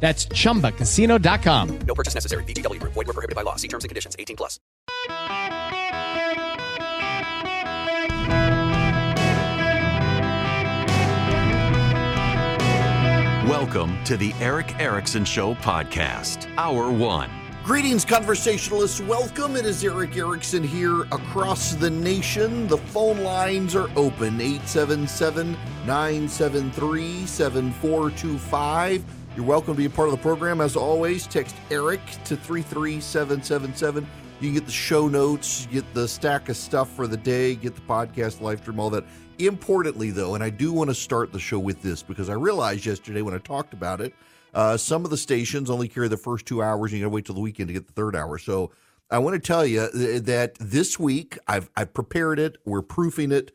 That's chumbacasino.com. No purchase necessary. VGW Group. Void were prohibited by law. See terms and conditions. 18 plus. Welcome to the Erick Erickson Show podcast, Hour One. Greetings, conversationalists. Welcome. It is Erick Erickson here across the nation. The phone lines are open 877 973 7425. You're welcome to be a part of the program. As always, text Eric to 33777. You can get the show notes, get the stack of stuff for the day, get the podcast, live stream, all that. Importantly, though, and I do want to start the show with this because I realized yesterday when I talked about it, uh, some of the stations only carry the first two hours, and you got to wait till the weekend to get the third hour. So I want to tell you that this week I've, I've prepared it, we're proofing it.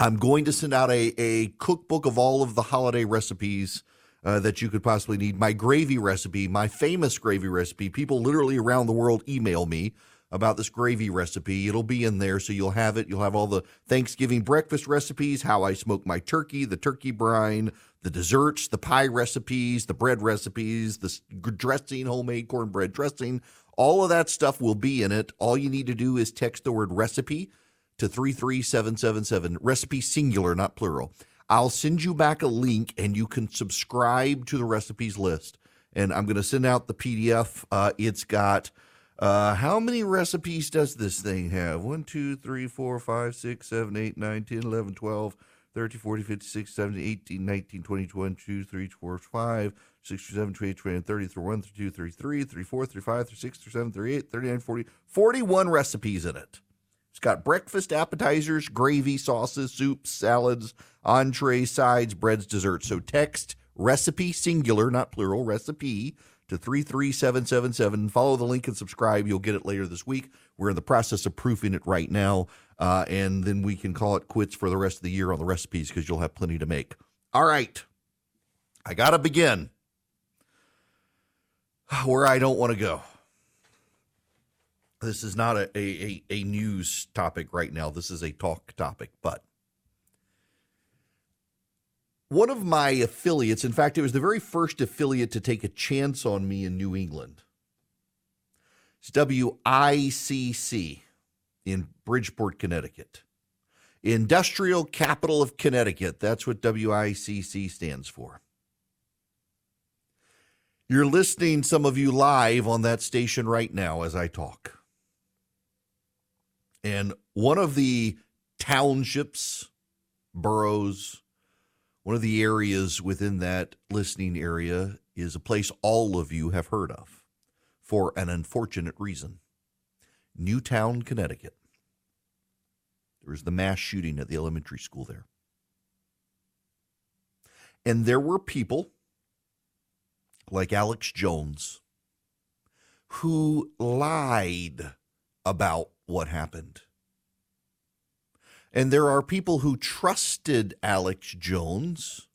I'm going to send out a, a cookbook of all of the holiday recipes uh, that you could possibly need. My gravy recipe, my famous gravy recipe. People literally around the world email me about this gravy recipe. It'll be in there, so you'll have it. You'll have all the Thanksgiving breakfast recipes, how I smoke my turkey, the turkey brine, the desserts, the pie recipes, the bread recipes, the dressing, homemade cornbread dressing. All of that stuff will be in it. All you need to do is text the word recipe to 33777. Recipe singular, not plural. I'll send you back a link and you can subscribe to the recipes list. And I'm going to send out the PDF. Uh, it's got uh, how many recipes does this thing have? 1, 2, 3, 4, 5, 6, 7, 8, 9, 10, 11, 12, 13, 14, 15, 16, 17, 18, 19, 20, 22, 3, 4, 5, 6, 7, 28, 29, 30, 31, 32, 33, 34, 35, 36, 37, 38, 39, 40, 41 recipes in it. It's got breakfast, appetizers, gravy, sauces, soups, salads, entrees, sides, breads, desserts. So text recipe singular, not plural, recipe to 33777. Follow the link and subscribe. You'll get it later this week. We're in the process of proofing it right now. Uh, and then we can call it quits for the rest of the year on the recipes because you'll have plenty to make. All right. I got to begin where I don't want to go. This is not a, a, a news topic right now. This is a talk topic, but one of my affiliates, in fact, it was the very first affiliate to take a chance on me in New England. It's WICC in Bridgeport, Connecticut. Industrial Capital of Connecticut. That's what WICC stands for. You're listening, some of you, live on that station right now as I talk. And one of the townships, boroughs, one of the areas within that listening area is a place all of you have heard of for an unfortunate reason Newtown, Connecticut. There was the mass shooting at the elementary school there. And there were people like Alex Jones who lied about what happened. And there are people who trusted Alex Jones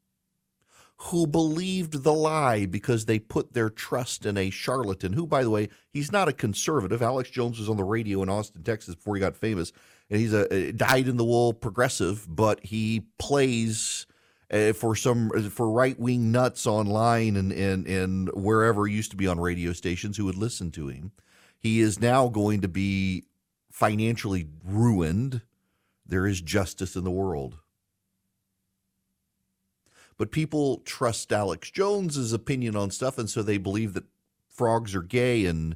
who believed the lie because they put their trust in a charlatan who, by the way, he's not a conservative. Alex Jones was on the radio in Austin, Texas before he got famous, and he's a dyed in the wool progressive, but he plays uh, for some for right wing nuts online and, and and wherever used to be on radio stations who would listen to him. He is now going to be financially ruined, there is justice in the world. But people trust Alex Jones's opinion on stuff, and so they believe that frogs are gay and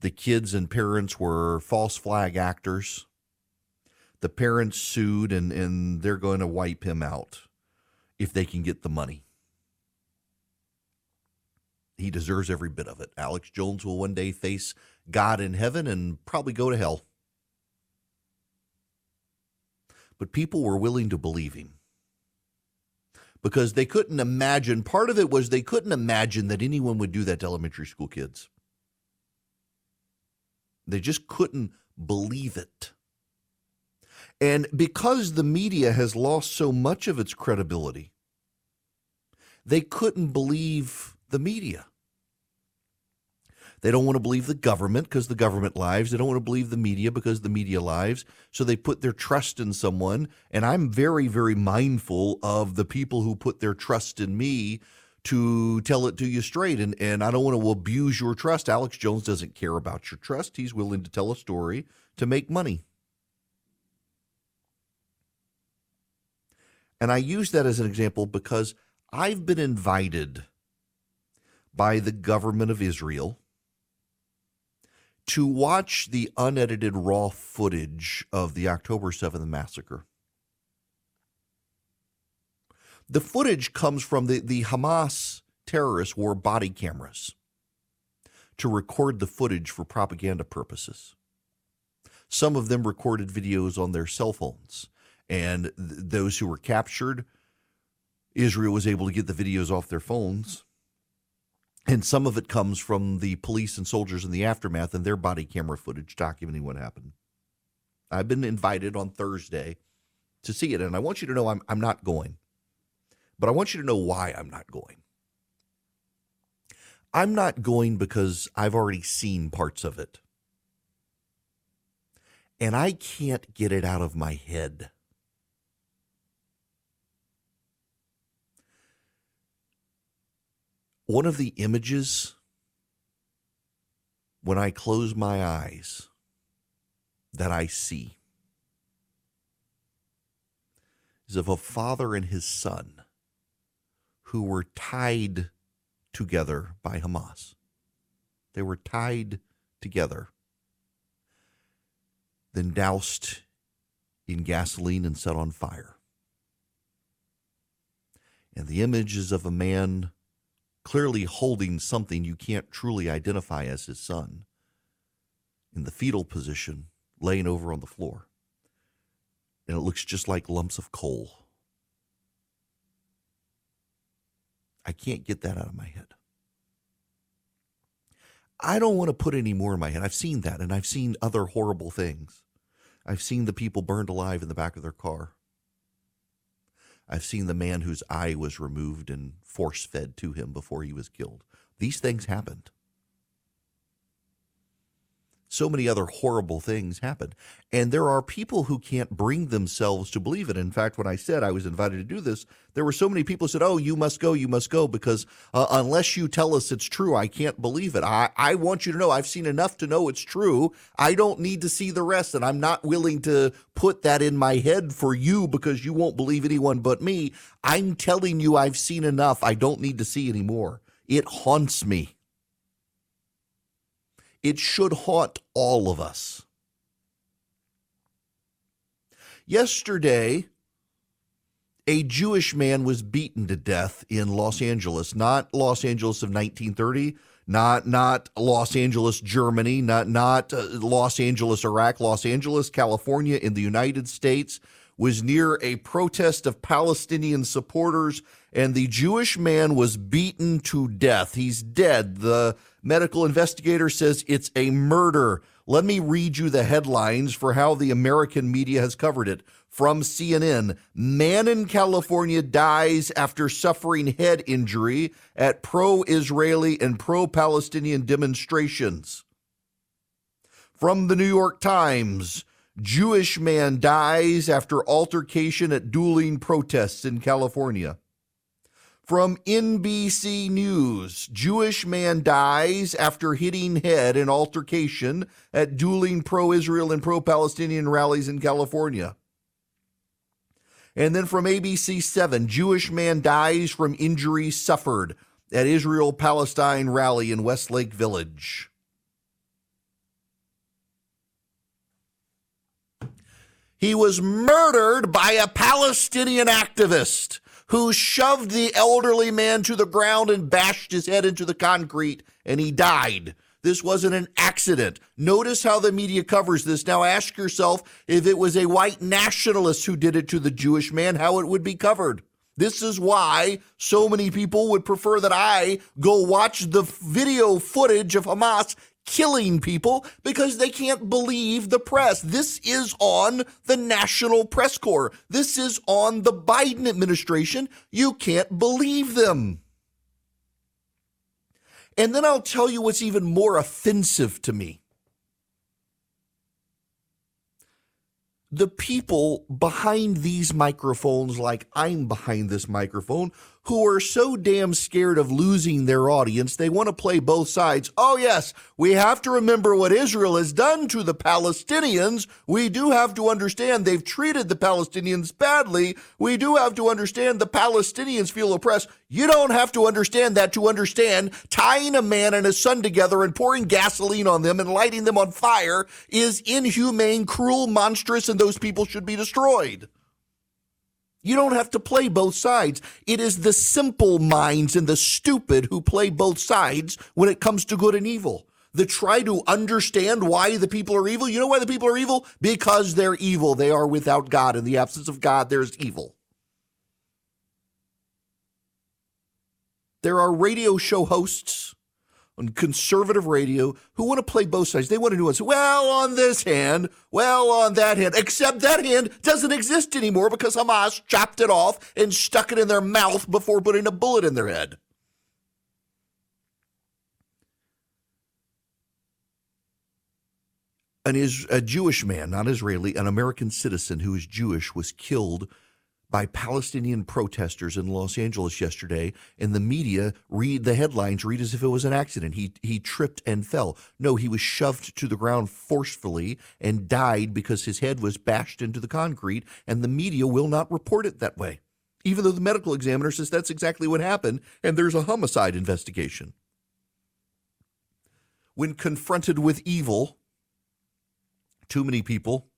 the kids and parents were false flag actors. The parents sued, and, and they're going to wipe him out if they can get the money. He deserves every bit of it. Alex Jones will one day face God in heaven and probably go to hell. but people were willing to believe him because they couldn't imagine. Part of it was they couldn't imagine that anyone would do that to elementary school kids. They just couldn't believe it. And because the media has lost so much of its credibility, they couldn't believe the media. They don't want to believe the government because the government lies. They don't want to believe the media because the media lies. So they put their trust in someone. And I'm very, very mindful of the people who put their trust in me to tell it to you straight. And, and I don't want to abuse your trust. Alex Jones doesn't care about your trust. He's willing to tell a story to make money. And I use that as an example because I've been invited by the government of Israel to watch the unedited raw footage of the October 7th massacre. The footage comes from the, the Hamas terrorists wore body cameras to record the footage for propaganda purposes. Some of them recorded videos on their cell phones, and th- those who were captured, Israel was able to get the videos off their phones and some of it comes from the police and soldiers in the aftermath and their body camera footage documenting what happened. I've been invited on Thursday to see it, and I want you to know I'm, I'm not going. But I want you to know why I'm not going. I'm not going because I've already seen parts of it. And I can't get it out of my head. One of the images when I close my eyes that I see is of a father and his son who were tied together by Hamas. They were tied together, then doused in gasoline and set on fire. And the image is of a man clearly holding something you can't truly identify as his son in the fetal position, laying over on the floor. And it looks just like lumps of coal. I can't get that out of my head. I don't want to put any more in my head. I've seen that, and I've seen other horrible things. I've seen the people burned alive in the back of their car. I've seen the man whose eye was removed and force fed to him before he was killed. These things happened so many other horrible things happened. And there are people who can't bring themselves to believe it. In fact, when I said I was invited to do this, there were so many people who said, Oh, you must go, you must go, because uh, unless you tell us it's true, I can't believe it. I, I want you to know I've seen enough to know it's true. I don't need to see the rest. And I'm not willing to put that in my head for you because you won't believe anyone but me. I'm telling you, I've seen enough. I don't need to see anymore. It haunts me. It should haunt all of us. Yesterday, a Jewish man was beaten to death in Los Angeles, not Los Angeles of 1930, not not Los Angeles, Germany, not not uh, Los Angeles, Iraq, Los Angeles, California in the United States was near a protest of Palestinian supporters and the Jewish man was beaten to death. He's dead. The medical investigator says it's a murder. Let me read you the headlines for how the American media has covered it. From CNN, man in California dies after suffering head injury at pro Israeli and pro Palestinian demonstrations. From the New York Times, Jewish man dies after altercation at dueling protests in California. From NBC News, Jewish man dies after hitting head in altercation at dueling pro Israel and pro Palestinian rallies in California. And then from ABC 7, Jewish man dies from injuries suffered at Israel Palestine rally in Westlake Village. He was murdered by a Palestinian activist who shoved the elderly man to the ground and bashed his head into the concrete, and he died. This wasn't an accident. Notice how the media covers this. Now ask yourself if it was a white nationalist who did it to the Jewish man, how it would be covered. This is why so many people would prefer that I go watch the video footage of Hamas killing people because they can't believe the press. This is on the National Press Corps. This is on the Biden administration. You can't believe them. And then I'll tell you what's even more offensive to me. The people behind these microphones, like I'm behind this microphone, who are so damn scared of losing their audience, they want to play both sides. Oh, yes, we have to remember what Israel has done to the Palestinians. We do have to understand they've treated the Palestinians badly. We do have to understand the Palestinians feel oppressed. You don't have to understand that to understand tying a man and his son together and pouring gasoline on them and lighting them on fire is inhumane, cruel, monstrous, and those people should be destroyed. You don't have to play both sides. It is the simple minds and the stupid who play both sides when it comes to good and evil. That try to understand why the people are evil. You know why the people are evil? Because they're evil. They are without God. In the absence of God, there's evil. There are radio show hosts on conservative radio who want to play both sides. They want to do it. Well, on this hand, well, on that hand, except that hand doesn't exist anymore because Hamas chopped it off and stuck it in their mouth before putting a bullet in their head. An is a Jewish man, not Israeli, an American citizen who is Jewish, was killed by Palestinian protesters in Los Angeles yesterday, and the media read the headlines read as if it was an accident. He he tripped and fell. No, he was shoved to the ground forcefully and died because his head was bashed into the concrete, and the media will not report it that way. Even though the medical examiner says that's exactly what happened, and there's a homicide investigation. When confronted with evil, too many people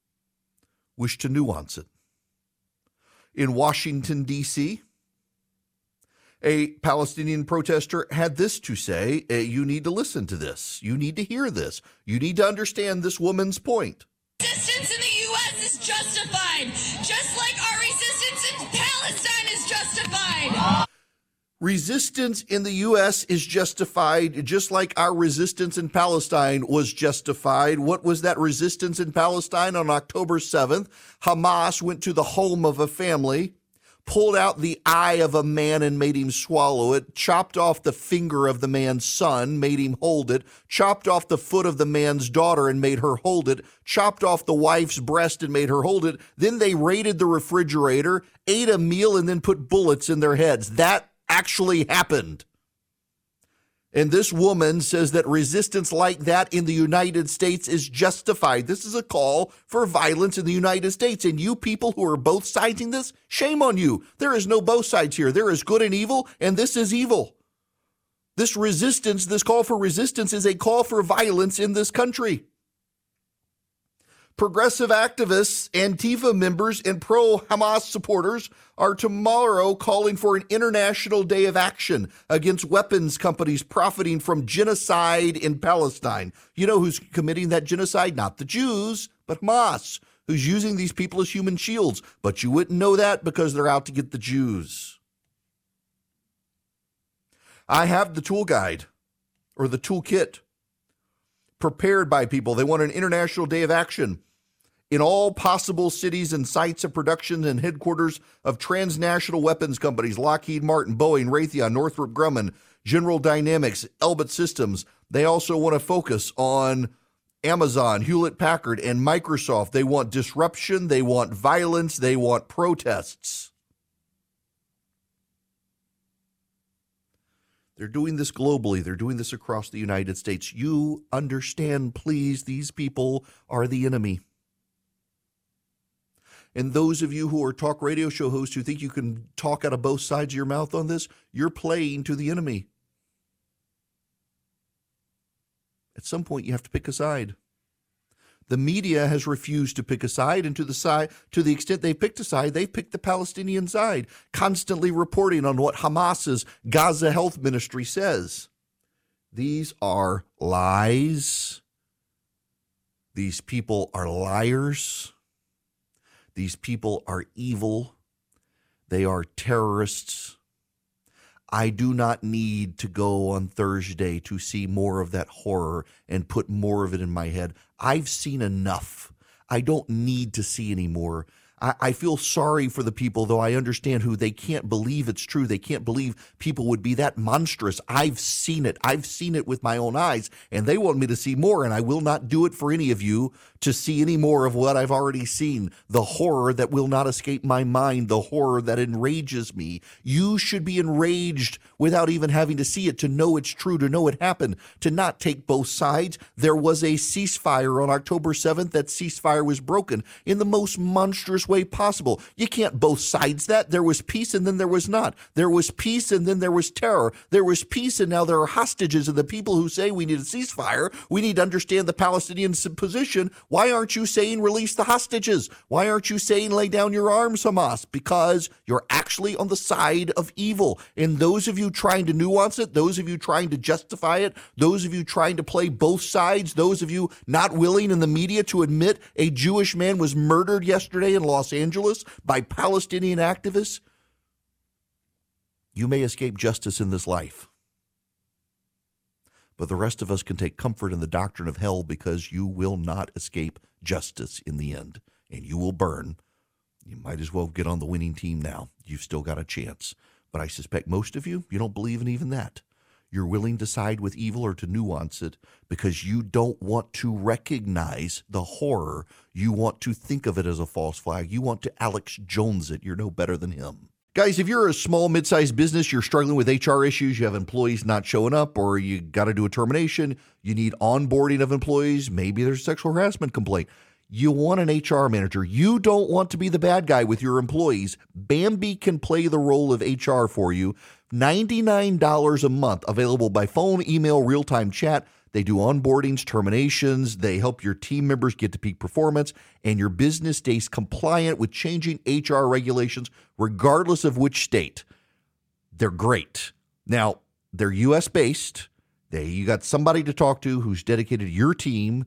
wish to nuance it in Washington, D.C. A Palestinian protester had this to say eh, You need to listen to this. You need to hear this. You need to understand this woman's point. Resistance in the U.S. is justified, just like our resistance in Palestine is justified. Resistance in the U.S. is justified, just like our resistance in Palestine was justified. What was that resistance in Palestine on October 7th? Hamas went to the home of a family, pulled out the eye of a man and made him swallow it, chopped off the finger of the man's son, made him hold it, chopped off the foot of the man's daughter and made her hold it, chopped off the wife's breast and made her hold it. Then they raided the refrigerator, ate a meal, and then put bullets in their heads. That actually happened. And this woman says that resistance like that in the United States is justified. This is a call for violence in the United States. And you people who are both siding this, shame on you. There is no both sides here. There is good and evil, and this is evil. This resistance, this call for resistance, is a call for violence in this country. Progressive activists, Antifa members, and pro Hamas supporters are tomorrow calling for an international day of action against weapons companies profiting from genocide in Palestine. You know who's committing that genocide? Not the Jews, but Hamas, who's using these people as human shields. But you wouldn't know that because they're out to get the Jews. I have the tool guide or the toolkit prepared by people. They want an international day of action in all possible cities and sites of production and headquarters of transnational weapons companies Lockheed Martin, Boeing, Raytheon, Northrop Grumman, General Dynamics, Elbit Systems. They also want to focus on Amazon, Hewlett Packard, and Microsoft. They want disruption, they want violence, they want protests. They're doing this globally. They're doing this across the United States. You understand, please, these people are the enemy. And those of you who are talk radio show hosts who think you can talk out of both sides of your mouth on this, you're playing to the enemy. At some point, you have to pick a side. The media has refused to pick a side, and to the side, to the extent they picked a side, they picked the Palestinian side, constantly reporting on what Hamas's Gaza Health Ministry says. These are lies. These people are liars. These people are evil. They are terrorists. I do not need to go on Thursday to see more of that horror and put more of it in my head. I've seen enough. I don't need to see any more. I, I feel sorry for the people, though I understand who they can't believe it's true. They can't believe people would be that monstrous. I've seen it. I've seen it with my own eyes, and they want me to see more, and I will not do it for any of you to see any more of what I've already seen. The horror that will not escape my mind, the horror that enrages me. You should be enraged without even having to see it, to know it's true, to know it happened, to not take both sides. There was a ceasefire on October 7th. That ceasefire was broken in the most monstrous way possible. You can't both sides that. There was peace and then there was not. There was peace and then there was terror. There was peace and now there are hostages. And the people who say we need a ceasefire, we need to understand the Palestinian position. Why aren't you saying release the hostages? Why aren't you saying lay down your arms, Hamas? Because you're actually on the side of evil. And those of you trying to nuance it, those of you trying to justify it, those of you trying to play both sides, those of you not willing in the media to admit a Jewish man was murdered yesterday in Los Angeles by Palestinian activists, you may escape justice in this life. But the rest of us can take comfort in the doctrine of hell because you will not escape justice in the end, and you will burn. You might as well get on the winning team now. You've still got a chance. But I suspect most of you, you don't believe in even that. You're willing to side with evil or to nuance it because you don't want to recognize the horror. You want to think of it as a false flag. You want to Alex Jones it. You're no better than him. Guys, if you're a small, mid sized business, you're struggling with HR issues, you have employees not showing up, or you got to do a termination, you need onboarding of employees, maybe there's a sexual harassment complaint. You want an HR manager. You don't want to be the bad guy with your employees. Bambee can play the role of HR for you. $99 a month, available by phone, email, real time chat. They do onboardings, terminations. They help your team members get to peak performance, and your business stays compliant with changing HR regulations, regardless of which state. They're great. Now, they're US based. They you got somebody to talk to who's dedicated to your team.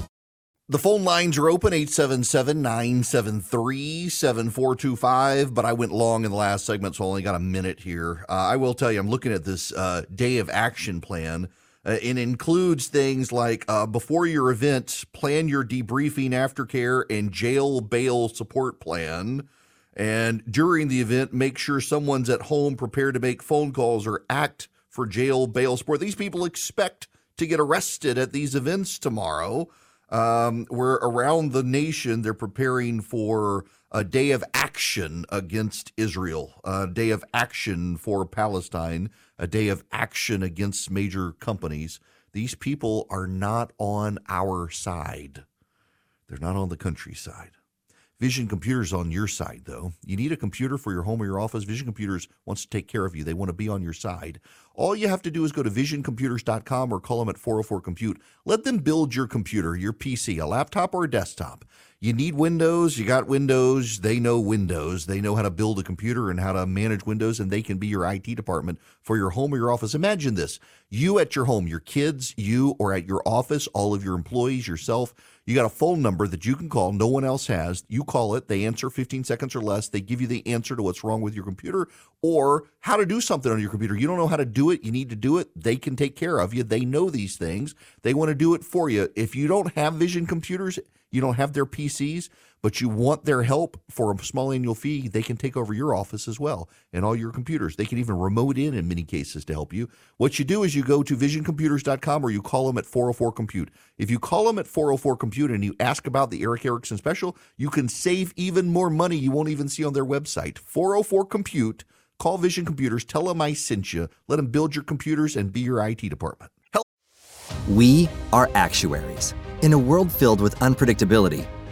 The phone lines are open 877 973 7425. But I went long in the last segment, so I only got a minute here. Uh, I will tell you, I'm looking at this uh, day of action plan. Uh, it includes things like uh, before your event, plan your debriefing, aftercare, and jail bail support plan. And during the event, make sure someone's at home prepared to make phone calls or act for jail bail support. These people expect to get arrested at these events tomorrow. Um, where around the nation they're preparing for a day of action against Israel, a day of action for Palestine, a day of action against major companies. These people are not on our side. They're not on the countryside. Vision Computers on your side, though. You need a computer for your home or your office. Vision Computers wants to take care of you. They want to be on your side. All you have to do is go to visioncomputers.com or call them at 404 Compute. Let them build your computer, your PC, a laptop or a desktop. You need Windows, you got Windows, they know Windows. They know how to build a computer and how to manage Windows, and they can be your IT department for your home or your office. Imagine this you at your home, your kids, you, or at your office, all of your employees, yourself. You got a phone number that you can call, no one else has. You call it, they answer 15 seconds or less. They give you the answer to what's wrong with your computer or how to do something on your computer. You don't know how to do it, you need to do it. They can take care of you. They know these things. They want to do it for you. If you don't have Vision Computers, you don't have their PCs, but you want their help for a small annual fee, they can take over your office as well and all your computers. They can even remote in in many cases to help you. What you do is you go to visioncomputers.com or you call them at 404 Compute. If you call them at 404 Compute and you ask about the Erick Erickson special, you can save even more money you won't even see on their website. 404 Compute. Call Vision Computers, tell them I sent you. Let them build your computers and be your IT department. Help. We are actuaries. In a world filled with unpredictability,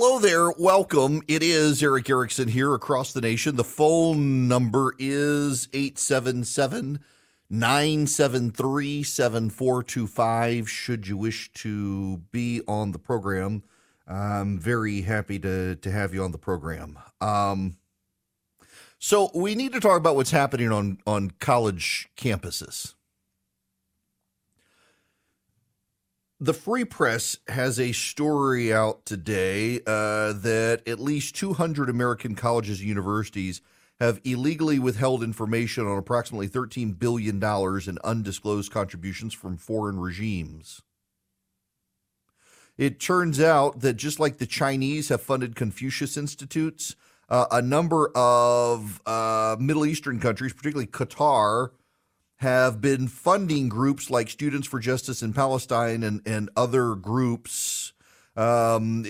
Hello there. Welcome. It is Erick Erickson here across the nation. The phone number is 877 973 7425. Should you wish to be on the program, I'm very happy to, to have you on the program. Um, so, we need to talk about what's happening on, on college campuses. The Free Press has a story out today uh, that at least 200 American colleges and universities have illegally withheld information on approximately $13 billion in undisclosed contributions from foreign regimes. It turns out that just like the Chinese have funded Confucius Institutes, uh, a number of uh, Middle Eastern countries, particularly Qatar, have been funding groups like Students for Justice in Palestine and, and other groups. Um,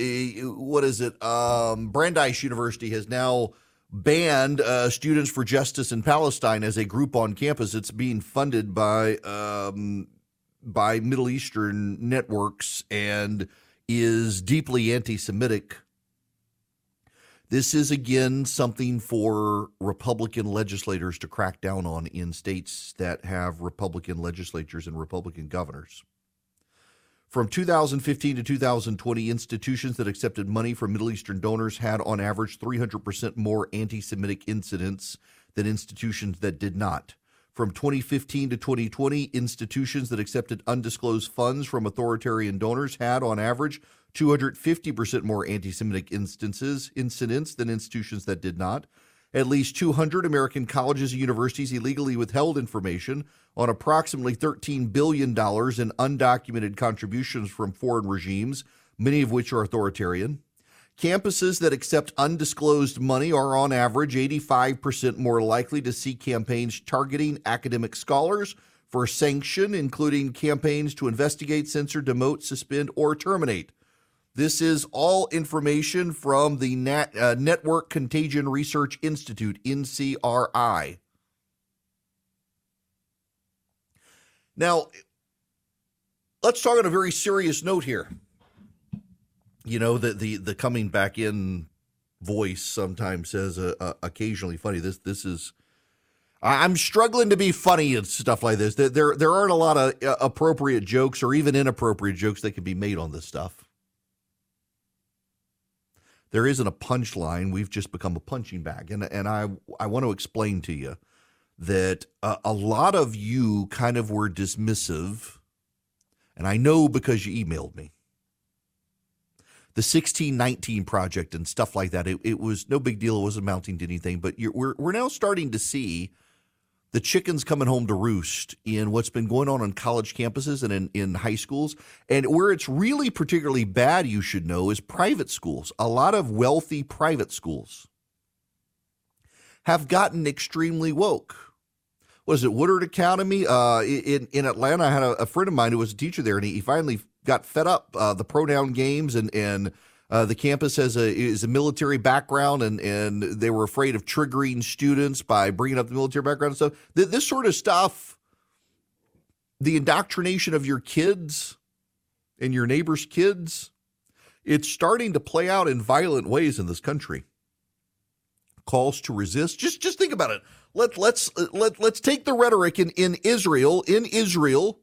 what is it? Um, Brandeis University has now banned uh, Students for Justice in Palestine as a group on campus. It's being funded by um, by Middle Eastern networks and is deeply anti-Semitic. This is again something for Republican legislators to crack down on in states that have Republican legislatures and Republican governors. From 2015 to 2020, institutions that accepted money from Middle Eastern donors had on average 300% more anti Semitic incidents than institutions that did not. From 2015 to 2020, institutions that accepted undisclosed funds from authoritarian donors had on average 250% more anti Semitic instances, incidents than institutions that did not. At least 200 American colleges and universities illegally withheld information on approximately $13 billion in undocumented contributions from foreign regimes, many of which are authoritarian. Campuses that accept undisclosed money are on average 85% more likely to see campaigns targeting academic scholars for sanction, including campaigns to investigate, censor, demote, suspend, or terminate. This is all information from the Nat, uh, Network Contagion Research Institute, NCRI. Now, let's talk on a very serious note here. You know, the the, the coming back in voice sometimes says uh, uh, occasionally funny. This this is I'm struggling to be funny and stuff like this. There there aren't a lot of uh, appropriate jokes or even inappropriate jokes that can be made on this stuff there isn't a punchline. We've just become a punching bag. And, and I, I want to explain to you that a, lot of you kind of were dismissive. And I know because you emailed me. The 1619 project and stuff like that, it, it was no big deal. It wasn't amounting to anything. But we're, we're now starting to see the chickens coming home to roost in what's been going on on college campuses and in, in high schools. And where it's really particularly bad, you should know, is private schools. A lot of wealthy private schools have gotten extremely woke. Was it Woodward Academy uh, in in Atlanta? I had a, a, friend of mine who was a teacher there, and he, he finally got fed up uh, the pronoun games and and uh, the campus has a is a military background, and and they were afraid of triggering students by bringing up the military background and stuff. Th- this sort of stuff, the indoctrination of your kids and your neighbors' kids, it's starting to play out in violent ways in this country. Calls to resist. Just just think about it. Let let's let let's take the rhetoric in in Israel. In Israel,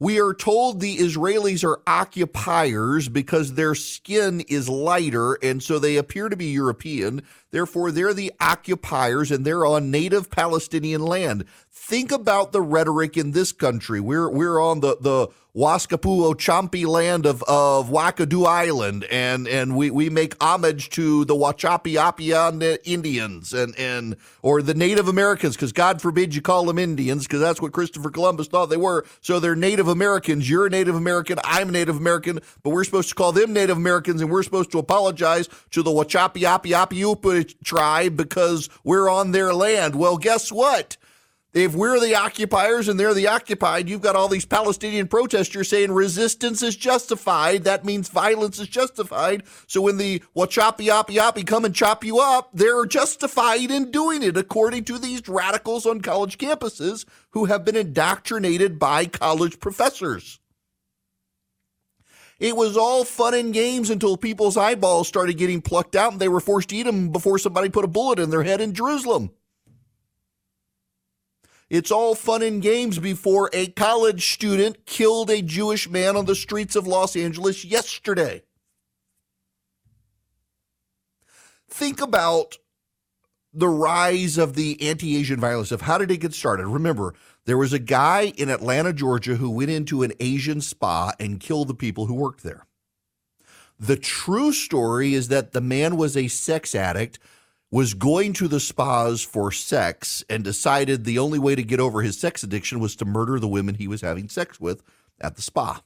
we are told the Israelis are occupiers because their skin is lighter and so they appear to be European. Therefore, they're the occupiers and they're on native Palestinian land. Think about the rhetoric in this country. We're we're on the the Waskapu Ochampi land of, of Wakadu Island, and and we, we make homage to the Wachapi Apian Indians and and or the Native Americans, because God forbid you call them Indians, because that's what Christopher Columbus thought they were. So they're Native Americans. You're a Native American. I'm a Native American, but we're supposed to call them Native Americans, and we're supposed to apologize to the Wachapi Tribe because we're on their land. Well, guess what? If we're the occupiers and they're the occupied, you've got all these Palestinian protesters saying resistance is justified. That means violence is justified. So when the Wachapi Yapi Yapi come and chop you up, they're justified in doing it, according to these radicals on college campuses who have been indoctrinated by college professors. It was all fun and games until people's eyeballs started getting plucked out and they were forced to eat them before somebody put a bullet in their head in Jerusalem. It's all fun and games before a college student killed a Jewish man on the streets of Los Angeles yesterday. Think about the rise of the anti Asian violence of how did it get started? Remember, there was a guy in Atlanta, Georgia, who went into an Asian spa and killed the people who worked there. The true story is that the man was a sex addict was going to the spas for sex and decided the only way to get over his sex addiction was to murder the women he was having sex with at the spa.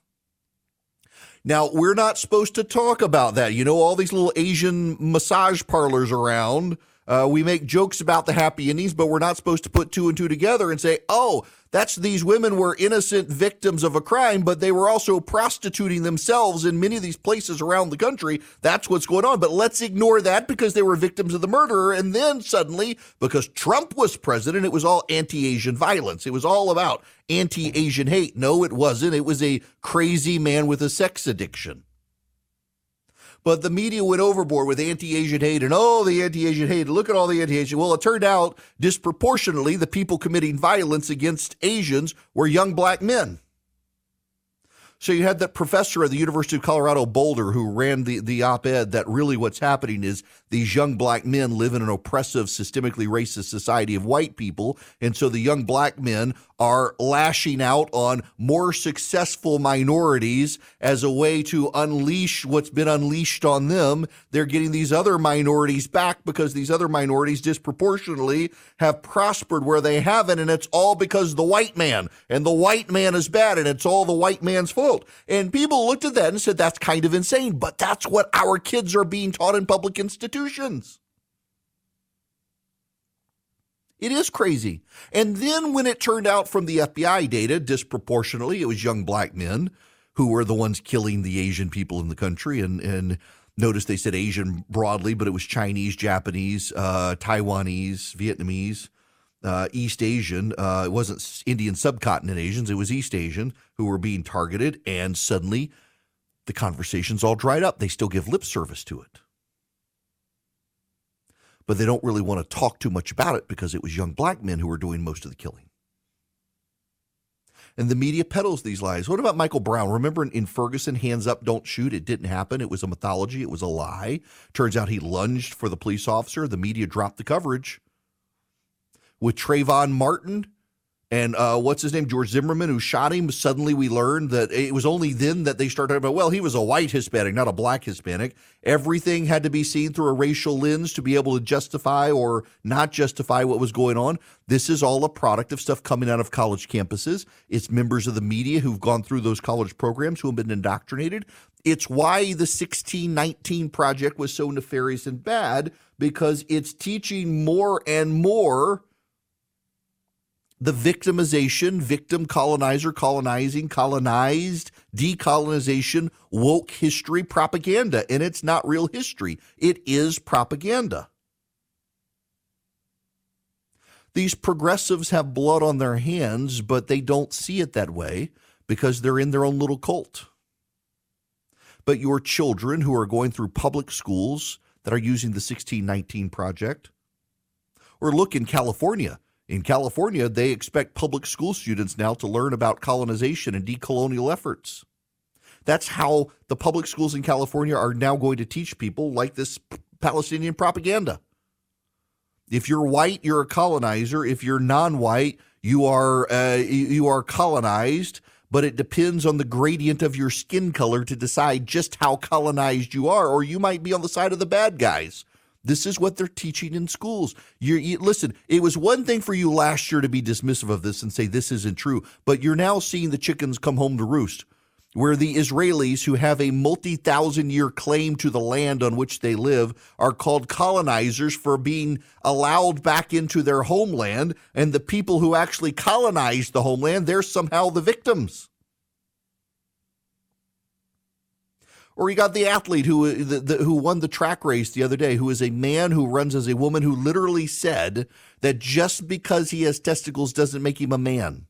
Now, we're not supposed to talk about that. You know, all these little Asian massage parlors around uh, we make jokes about the happy endings, but we're not supposed to put two and two together and say, oh, that's these women were innocent victims of a crime, but they were also prostituting themselves in many of these places around the country. That's what's going on. But let's ignore that because they were victims of the murderer. And then suddenly, because Trump was president, it was all anti Asian violence. It was all about anti Asian hate. No, it wasn't. It was a crazy man with a sex addiction. But the media went overboard with anti Asian hate and oh, the anti Asian hate. Look at all the anti Asian. Well, it turned out disproportionately the people committing violence against Asians were young black men. So you had that professor at the University of Colorado Boulder who ran the, the op ed that really what's happening is these young black men live in an oppressive, systemically racist society of white people. And so the young black men are lashing out on more successful minorities as a way to unleash what's been unleashed on them. They're getting these other minorities back because these other minorities disproportionately have prospered where they haven't. And it's all because the white man and the white man is bad and it's all the white man's fault. And people looked at that and said, that's kind of insane, but that's what our kids are being taught in public institutions. It is crazy. And then when it turned out from the FBI data, disproportionately, it was young black men who were the ones killing the Asian people in the country. And, and notice they said Asian broadly, but it was Chinese, Japanese, uh, Taiwanese, Vietnamese, uh, East Asian. Uh, it wasn't Indian subcontinent Asians, it was East Asian who were being targeted. And suddenly the conversations all dried up. They still give lip service to it but they don't really want to talk too much about it because it was young black men who were doing most of the killing. And the media peddles these lies. What about Michael Brown? Remember in Ferguson, hands up, don't shoot. It didn't happen. It was a mythology. It was a lie. Turns out he lunged for the police officer. The media dropped the coverage. With Trayvon Martin, and uh, what's his name, George Zimmerman, who shot him. Suddenly, we learned that it was only then that they started talking about. Well, he was a white Hispanic, not a black Hispanic. Everything had to be seen through a racial lens to be able to justify or not justify what was going on. This is all a product of stuff coming out of college campuses. It's members of the media who've gone through those college programs who have been indoctrinated. It's why the 1619 project was so nefarious and bad because it's teaching more and more the victimization, victim colonizer, colonizing, colonized, decolonization, woke history propaganda. And it's not real history, it is propaganda. These progressives have blood on their hands, but they don't see it that way because they're in their own little cult. But your children who are going through public schools that are using the 1619 project, or look in California, in California, they expect public school students now to learn about colonization and decolonial efforts. That's how the public schools in California are now going to teach people like this Palestinian propaganda. If you're white, you're a colonizer. If you're non-white, you are uh, you are colonized. But it depends on the gradient of your skin color to decide just how colonized you are, or you might be on the side of the bad guys. This is what they're teaching in schools. You're, you listen. It was one thing for you last year to be dismissive of this and say this isn't true, but you're now seeing the chickens come home to roost, where the Israelis, who have a multi-thousand-year claim to the land on which they live, are called colonizers for being allowed back into their homeland, and the people who actually colonized the homeland, they're somehow the victims. Or you got the athlete who the, the, who won the track race the other day, who is a man who runs as a woman, who literally said that just because he has testicles doesn't make him a man.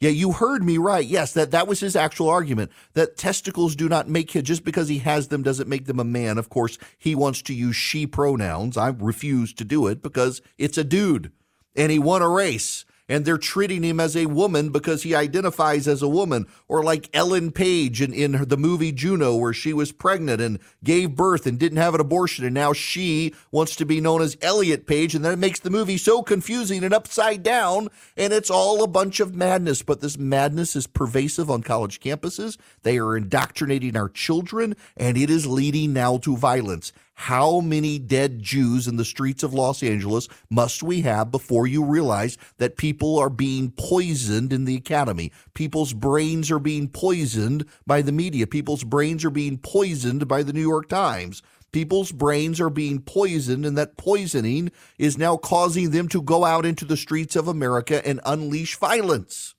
Yeah, you heard me right. Yes, that, that was his actual argument that testicles do not make him, just because he has them doesn't make them a man. Of course, he wants to use she pronouns. I refuse to do it because it's a dude and he won a race and they're treating him as a woman because he identifies as a woman. Or like Ellen Page in, in the movie Juno, where she was pregnant and gave birth and didn't have an abortion, and now she wants to be known as Elliot Page, and then it makes the movie so confusing and upside down, and it's all a bunch of madness. But this madness is pervasive on college campuses. They are indoctrinating our children, and it is leading now to violence. How many dead Jews in the streets of Los Angeles must we have before you realize that people are being poisoned in the academy? People's brains are being poisoned by the media. People's brains are being poisoned by the New York Times. People's brains are being poisoned, and that poisoning is now causing them to go out into the streets of America and unleash violence.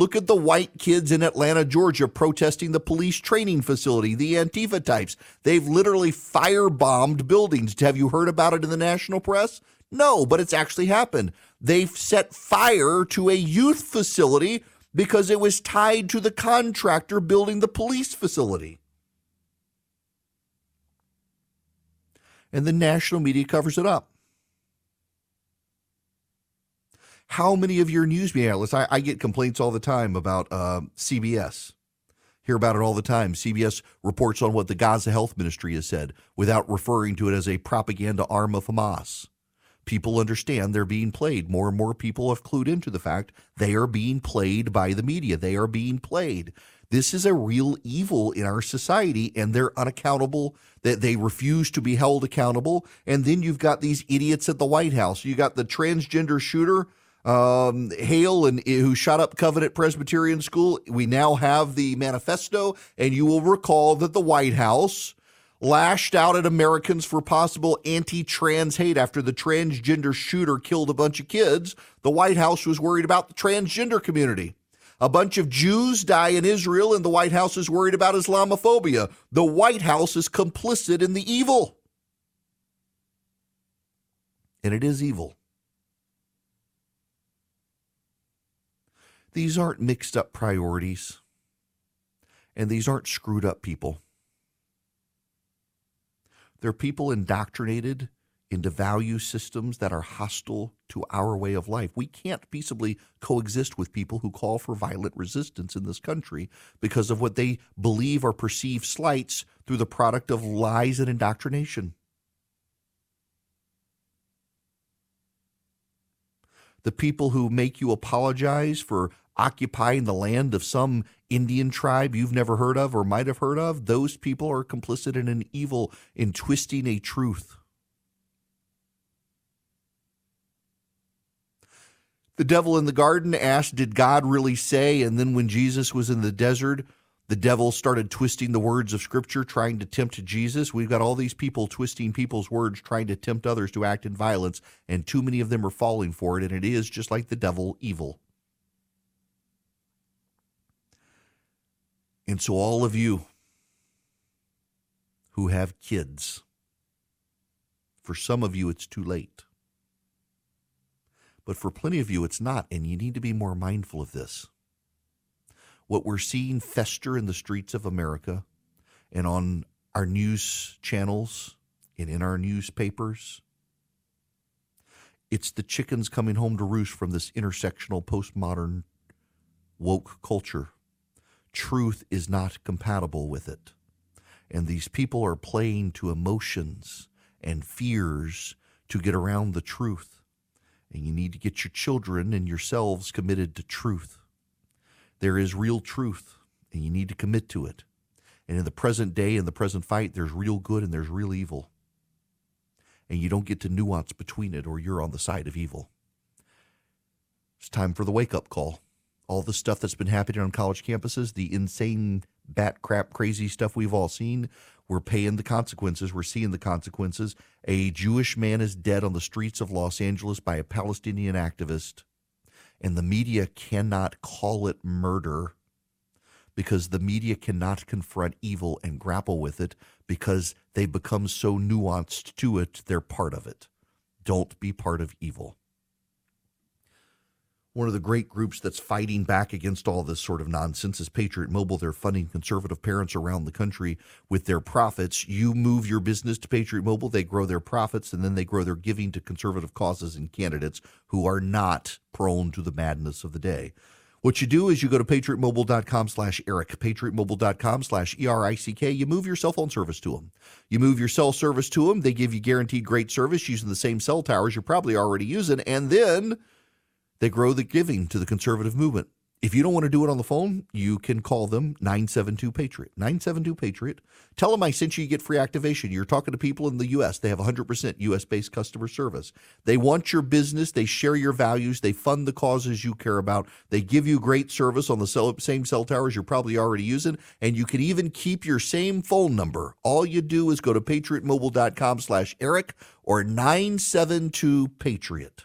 Look at the white kids in Atlanta, Georgia, protesting the police training facility, the Antifa types. They've literally firebombed buildings. Have you heard about it in the national press? No, but it's actually happened. They've set fire to a youth facility because it was tied to the contractor building the police facility. And the national media covers it up. How many of your news media outlets? I, I get complaints all the time about uh, CBS. Hear about it all the time. CBS reports on what the Gaza Health Ministry has said without referring to it as a propaganda arm of Hamas. People understand they're being played. More and more people have clued into the fact they are being played by the media. They are being played. This is a real evil in our society, and they're unaccountable. That they refuse to be held accountable. And then you've got these idiots at the White House. You got the transgender shooter um, Hale and who shot up Covenant Presbyterian School. We now have the manifesto, and you will recall that the White House lashed out at Americans for possible anti-trans hate after the transgender shooter killed a bunch of kids. The White House was worried about the transgender community. A bunch of Jews die in Israel, and the White House is worried about Islamophobia. The White House is complicit in the evil. And it is evil. These aren't mixed up priorities, and these aren't screwed up people. They're people indoctrinated into value systems that are hostile to our way of life. We can't peaceably coexist with people who call for violent resistance in this country because of what they believe are perceived slights through the product of lies and indoctrination. the people who make you apologize for occupying the land of some Indian tribe you've never heard of or might have heard of, those people are complicit in an evil in twisting a truth. The devil in the garden asked, Did God really say? And then when Jesus was in the desert, the devil started twisting the words of Scripture, trying to tempt Jesus. We've got all these people twisting people's words, trying to tempt others to act in violence, and too many of them are falling for it, and it is just like the devil, evil. And so, all of you who have kids, for some of you, it's too late. But for plenty of you, it's not, and you need to be more mindful of this what we're seeing fester in the streets of America and on our news channels and in our newspapers. It's the chickens coming home to roost from this intersectional postmodern woke culture. Truth is not compatible with it. And these people are playing to emotions and fears to get around the truth. And you need to get your children and yourselves committed to truth. There is real truth, and you need to commit to it. And in the present day, in the present fight, there's real good and there's real evil. And you don't get to nuance between it, or you're on the side of evil. It's time for the wake up call. All the stuff that's been happening on college campuses, the insane, bat crap, crazy stuff we've all seen, we're paying the consequences. We're seeing the consequences. A Jewish man is dead on the streets of Los Angeles by a Palestinian activist, and the media cannot call it murder because the media cannot confront evil and grapple with it because they become so nuanced to it, they're part of it. Don't be part of evil one of the great groups that's fighting back against all this sort of nonsense is Patriot Mobile. They're funding conservative parents around the country with their profits. You move your business to Patriot Mobile, they grow their profits, and then they grow their giving to conservative causes and candidates who are not prone to the madness of the day. What you do is you go to patriotmobile.com slash Erick, patriotmobile.com slash E-R-I-C-K. You move your cell phone service to them. You move your cell service to them. They give you guaranteed great service using the same cell towers you're probably already using. And then they grow the giving to the conservative movement. If you don't want to do it on the phone, you can call them 972 Patriot. 972 Patriot. Tell them I sent you, you get free activation. You're talking to people in the U.S., they have 100% U.S. based customer service. They want your business, they share your values, they fund the causes you care about, they give you great service on the cell, same cell towers you're probably already using, and you can even keep your same phone number. All you do is go to patriotmobile.com slash Erick or 972 Patriot.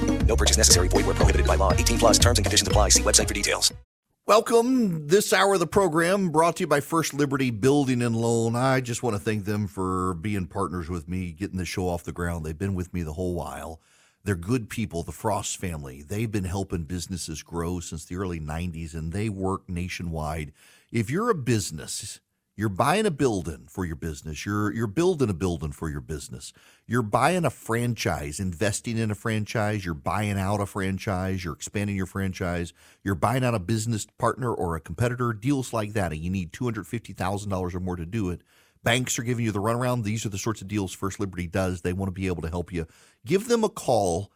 No purchase necessary. Void where prohibited by law. 18 plus terms and conditions apply. See website for details. Welcome. This hour of the program brought to you by First Liberty Building and Loan. I just want to thank them for being partners with me, getting the show off the ground. They've been with me the whole while. They're good people, the Frost family. They've been helping businesses grow since the early 90s and they work nationwide. If you're a business, you're buying a building for your business. You're you're building a building for your business. You're buying a franchise, investing in a franchise. You're buying out a franchise. You're expanding your franchise. You're buying out a business partner or a competitor. Deals like that, and you need two hundred fifty thousand dollars or more to do it. Banks are giving you the runaround. These are the sorts of deals First Liberty does. They want to be able to help you. Give them a call.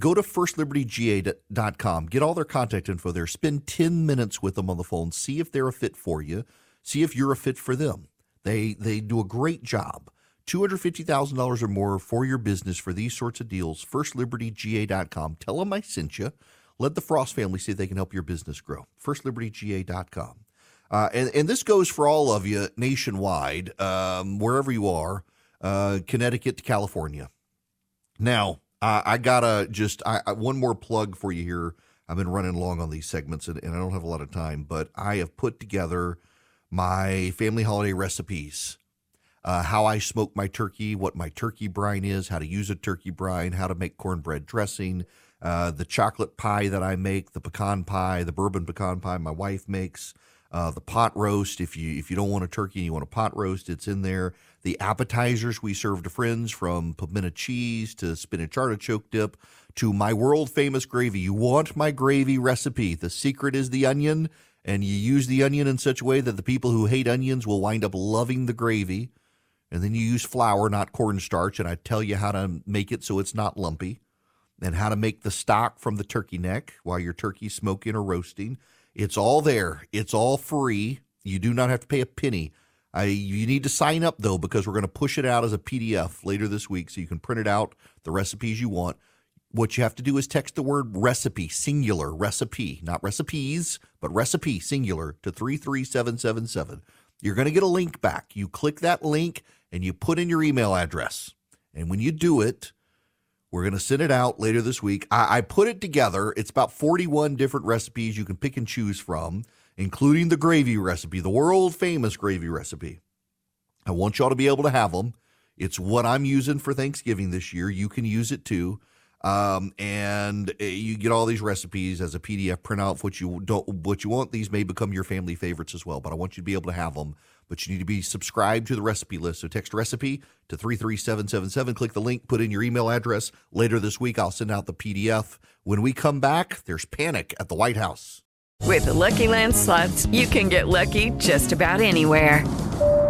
Go to firstlibertyga.com. Get all their contact info there. Spend 10 minutes with them on the phone. See if they're a fit for you. See if you're a fit for them. They they do a great job. $250,000 or more for your business for these sorts of deals. FirstLibertyGA.com. Tell them I sent you. Let the Frost family see if they can help your business grow. FirstLibertyGA.com. Uh, and, and this goes for all of you nationwide, um, wherever you are, uh, Connecticut to California. Now, uh, I gotta just I, I, one more plug for you here. I've been running long on these segments, and, and, I don't have a lot of time, but I have put together my family holiday recipes. Uh, how I smoke my turkey, what my turkey brine is, how to use a turkey brine, how to make cornbread dressing, uh, the chocolate pie that I make, the pecan pie, the bourbon pecan pie my wife makes, uh, the pot roast. If you if you don't want a turkey and you want a pot roast, it's in there. The appetizers we serve to friends, from pimento cheese to spinach artichoke dip to my world famous gravy. You want my gravy recipe? The secret is the onion, and you use the onion in such a way that the people who hate onions will wind up loving the gravy. And then you use flour, not cornstarch, and I tell you how to make it so it's not lumpy, and how to make the stock from the turkey neck while your turkey's smoking or roasting it's all there. It's all free. You do not have to pay a penny. I, you need to sign up though because we're going to push it out as a PDF later this week, so you can print it out the recipes you want. What you have to do is text the word recipe, singular recipe, not recipes, but recipe, singular, to 33777. You're going to get a link back. You click that link and you put in your email address. And when you do it, we're going to send it out later this week. I, I, put it together. It's about 41 different recipes you can pick and choose from, including the gravy recipe, the world famous gravy recipe. I want y'all to be able to have them. It's what I'm using for Thanksgiving this year. You can use it too. Um, and uh, you get all these recipes as a PDF printout. What you don't, what you want, these may become your family favorites as well. But I want you to be able to have them. But you need to be subscribed to the recipe list. So text recipe to three three seven seven seven. Click the link. Put in your email address. Later this week, I'll send out the PDF. When we come back, there's panic at the White House. With the Lucky Land slots, you can get lucky just about anywhere.